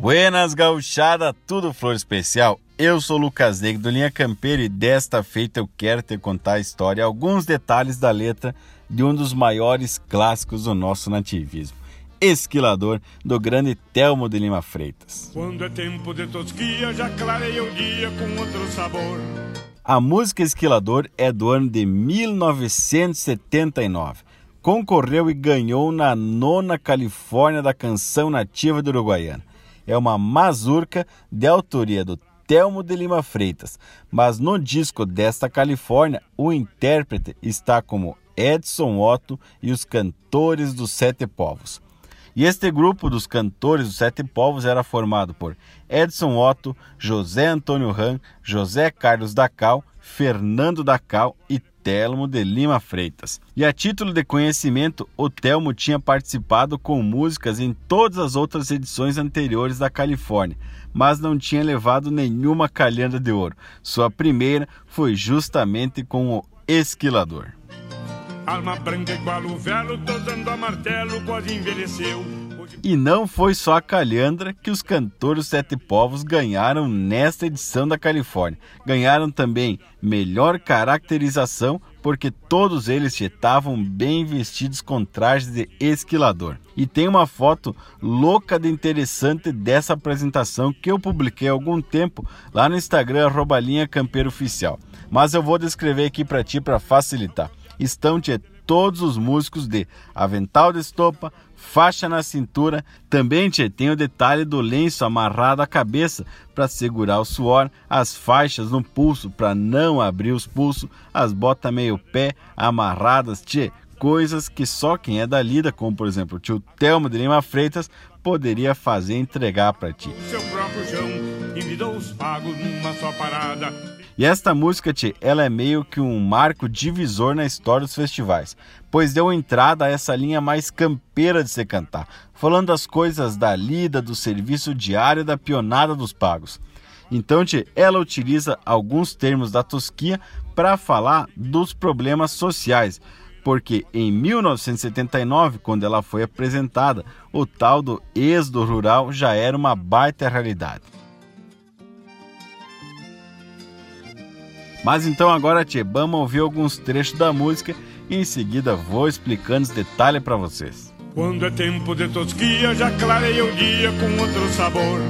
Buenas gauchada, tudo flor especial. Eu sou Lucas Negro do Linha Campeiro e desta feita eu quero te contar a história, alguns detalhes da letra de um dos maiores clássicos do nosso nativismo. Esquilador do grande Telmo de Lima Freitas. Quando é tempo de tosquia, já clareia o dia com outro sabor. A música Esquilador é do ano de 1979. Concorreu e ganhou na nona Califórnia da canção nativa do Uruguaiana é uma mazurca de autoria do Telmo de Lima Freitas, mas no disco desta Califórnia o intérprete está como Edson Otto e os Cantores dos Sete Povos. E este grupo dos Cantores dos Sete Povos era formado por Edson Otto, José Antônio Ram, José Carlos Dacal, Fernando Dacal e Telmo de Lima Freitas. E a título de conhecimento, o Telmo tinha participado com músicas em todas as outras edições anteriores da Califórnia, mas não tinha levado nenhuma calhanda de ouro. Sua primeira foi justamente com o Esquilador. Alma branca igual o velo, tosando a martelo, quase envelheceu. E não foi só a calhandra que os cantores Sete Povos ganharam nesta edição da Califórnia. Ganharam também melhor caracterização, porque todos eles estavam bem vestidos com trajes de esquilador. E tem uma foto louca de interessante dessa apresentação que eu publiquei há algum tempo lá no Instagram, arroba linha campeiro oficial. Mas eu vou descrever aqui para ti para facilitar. Estão todos os músicos de avental de estopa, faixa na cintura. Também tchê, tem o detalhe do lenço amarrado à cabeça para segurar o suor, as faixas no pulso para não abrir os pulsos, as botas meio pé amarradas, tchê, coisas que só quem é da lida, como por exemplo o tio Telmo de Lima Freitas, poderia fazer entregar para ti. Seu próprio chão e me dou os pagos numa só parada. E esta música, tchê, ela é meio que um marco divisor na história dos festivais, pois deu entrada a essa linha mais campeira de se cantar, falando das coisas da lida, do serviço diário da pionada dos pagos. Então, tchê, ela utiliza alguns termos da tosquia para falar dos problemas sociais, porque em 1979, quando ela foi apresentada, o tal do êxodo rural já era uma baita realidade. Mas então agora, Tchê, vamos ouvir alguns trechos da música e em seguida vou explicando os detalhes para vocês. Quando é tempo de tosquia, já clareia o dia com outro sabor.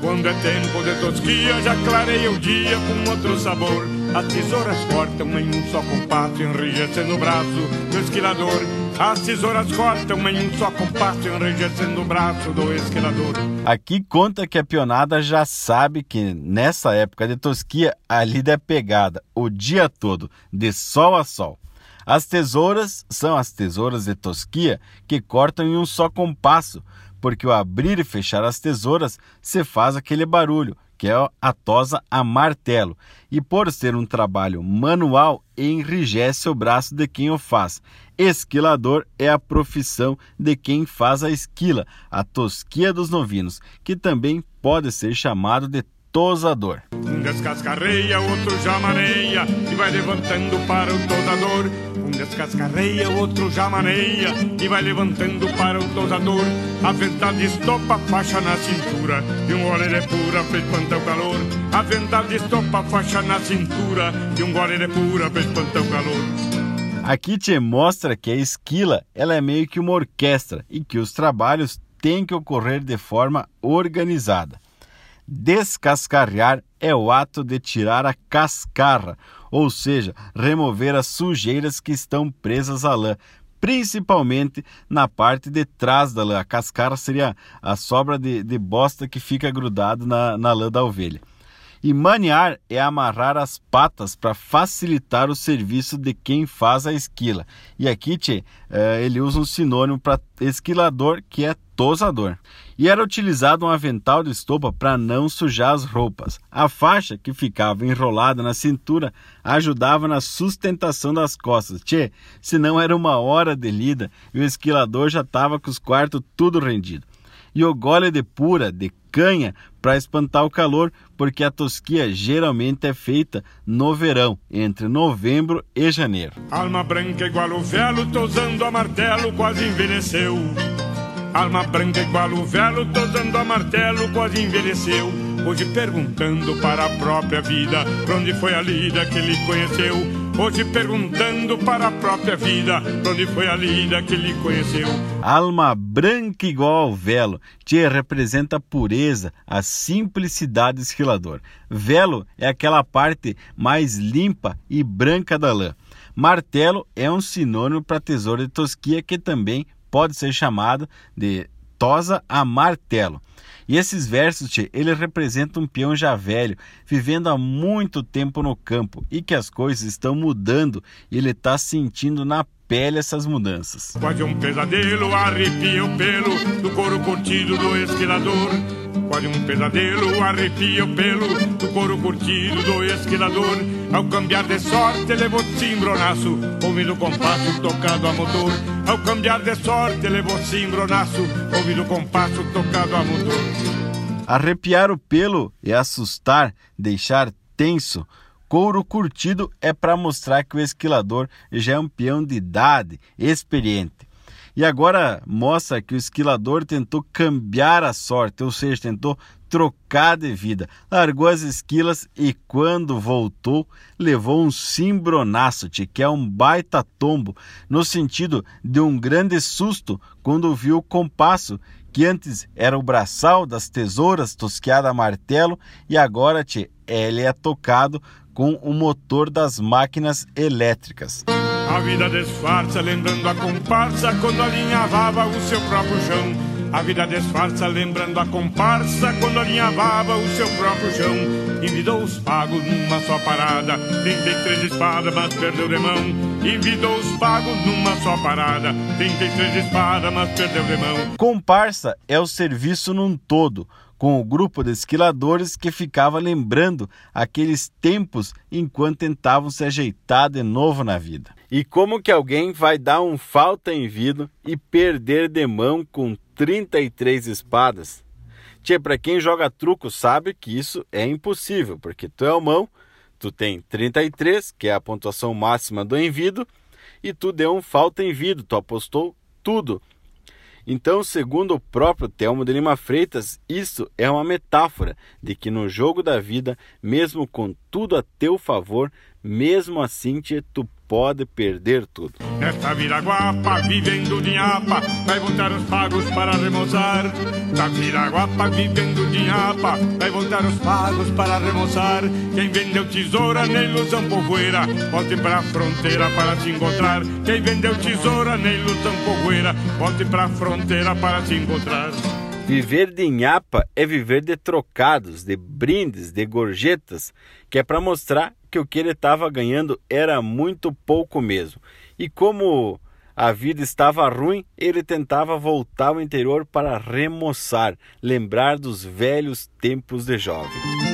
Quando é tempo de tosquia, já clareia o dia com outro sabor. As tesouras cortam em um só compasso, enrijecendo o braço do esquilador. As tesouras cortam em um só compasso, enrijecendo o braço do esquilador. Aqui conta que a pionada já sabe que nessa época de tosquia a lida é pegada o dia todo, de sol a sol. As tesouras são as tesouras de tosquia que cortam em um só compasso, porque o abrir e fechar as tesouras se faz aquele barulho que é a tosa a martelo, e por ser um trabalho manual, enrijece o braço de quem o faz. Esquilador é a profissão de quem faz a esquila, a tosquia dos novinos, que também pode ser chamado de tosador. Um descascarreia, outro já maneia e vai levantando para o tosador. Um descascarreia, outro já maneia e vai levantando para o tosador. A verdade estopa, faixa na cintura e um gole de pura pra espantar o calor. A verdade estopa, faixa na cintura e um gole de pura pra espantar o calor. Aqui te mostra que a esquila ela é meio que uma orquestra e que os trabalhos têm que ocorrer de forma organizada. Descascarrear é o ato de tirar a cascarra, ou seja, remover as sujeiras que estão presas à lã, principalmente na parte de trás da lã. A cascarra seria a sobra de, de bosta que fica grudado na, na lã da ovelha. E maniar é amarrar as patas para facilitar o serviço de quem faz a esquila. E aqui, tchê, eh, ele usa um sinônimo para esquilador, que é tosador. E era utilizado um avental de estopa para não sujar as roupas. A faixa, que ficava enrolada na cintura, ajudava na sustentação das costas. Tchê, se não era uma hora de lida e o esquilador já estava com os quartos tudo rendido. E o gole de pura, de canha, para espantar o calor, porque a tosquia geralmente é feita no verão, entre novembro e janeiro. Alma branca igual o velo, tosando a martelo, quase envelheceu. Alma branca igual o velo, tosando a martelo, quase envelheceu. Hoje perguntando para a própria vida, pra onde foi a lida que ele conheceu. Hoje perguntando para a própria vida, onde foi a lida que ele conheceu. Alma branca igual ao velo, te representa a pureza, a simplicidade do esquilador. Velo é aquela parte mais limpa e branca da lã. Martelo é um sinônimo para tesouro de tosquia que também pode ser chamado de tosa a martelo. E esses versos, tchê, ele representa um peão já velho, vivendo há muito tempo no campo e que as coisas estão mudando e ele está sentindo na pele essas mudanças. Quase um pesadelo arrepia o pelo do couro curtido do esquilador. Quase um pesadelo arrepia o pelo do couro curtido do esquilador. Ao cambiar de sorte levou cimbronaço, ouvindo o compasso tocado a motor. Ao cambiar de sorte levou cimbronaço, ouvindo o compasso tocado a motor. Arrepiar o pelo é assustar, deixar tenso. Couro curtido é para mostrar que o esquilador já é um peão de idade, experiente. E agora mostra que o esquilador tentou cambiar a sorte, ou seja, tentou trocar de vida. Largou as esquilas e quando voltou, levou um cimbronaço, que é um baita tombo, no sentido de um grande susto quando viu o compasso, que antes era o braçal das tesouras tosqueada a martelo e agora tchê, ele é tocado com o motor das máquinas elétricas. A vida disfarça, lembrando a comparsa quando alinhavava o seu próprio chão. A vida disfarça, lembrando a comparsa quando alinhavava o seu próprio chão. Envidou os pagos numa só parada, 33 espadas, mas perdeu de mão. Envidou os pagos numa só parada, 33 espadas, mas perdeu de mão. Comparsa é o serviço num todo com o grupo de esquiladores que ficava lembrando aqueles tempos enquanto tentavam se ajeitar de novo na vida. E como que alguém vai dar um falta em vida e perder de mão com 33 espadas? Tchê, para quem joga truco sabe que isso é impossível, porque tu é o mão, tu tem 33, que é a pontuação máxima do envido, e tu deu um falta em vida, tu apostou tudo. Então, segundo o próprio Telmo de Lima Freitas, isso é uma metáfora de que no jogo da vida, mesmo com tudo a teu favor, mesmo assim tu pode perder tudo. Esta viraguapa vivendo de apa, vai voltar os pagos para remoçar. Esta viraguapa vivendo de apa, vai voltar os pagos para remoçar. Quem vendeu tesoura na ilusão povoeira, volte para a fronteira para te encontrar. Quem vendeu tesoura na ilusão povoeira, volte para a fronteira para te encontrar. Viver de nhapa é viver de trocados, de brindes, de gorjetas, que é para mostrar que o que ele estava ganhando era muito pouco mesmo. E como a vida estava ruim, ele tentava voltar ao interior para remoçar, lembrar dos velhos tempos de jovem.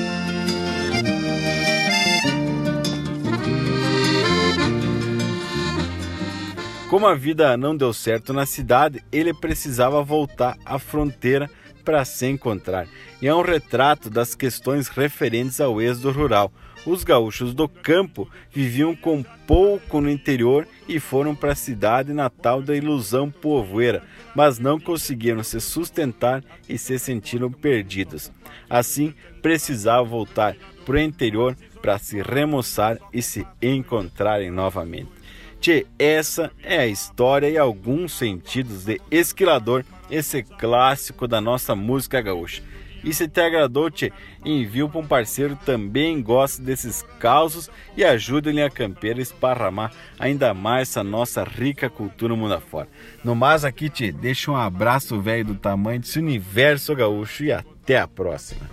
Como a vida não deu certo na cidade, ele precisava voltar à fronteira para se encontrar. E é um retrato das questões referentes ao êxodo rural. Os gaúchos do campo viviam com pouco no interior e foram para a cidade natal da ilusão povoeira, mas não conseguiram se sustentar e se sentiram perdidos. Assim, precisavam voltar para o interior para se remoçar e se encontrarem novamente. Tchê, essa é a história e alguns sentidos de Esquilador, esse clássico da nossa música gaúcha. E se te agradou, tchê, envie para um parceiro também gosta desses causos e ajude-lhe a campeira a esparramar ainda mais essa nossa rica cultura mundo afora. No mais aqui, tchê, deixa um abraço velho do tamanho desse universo gaúcho e até a próxima.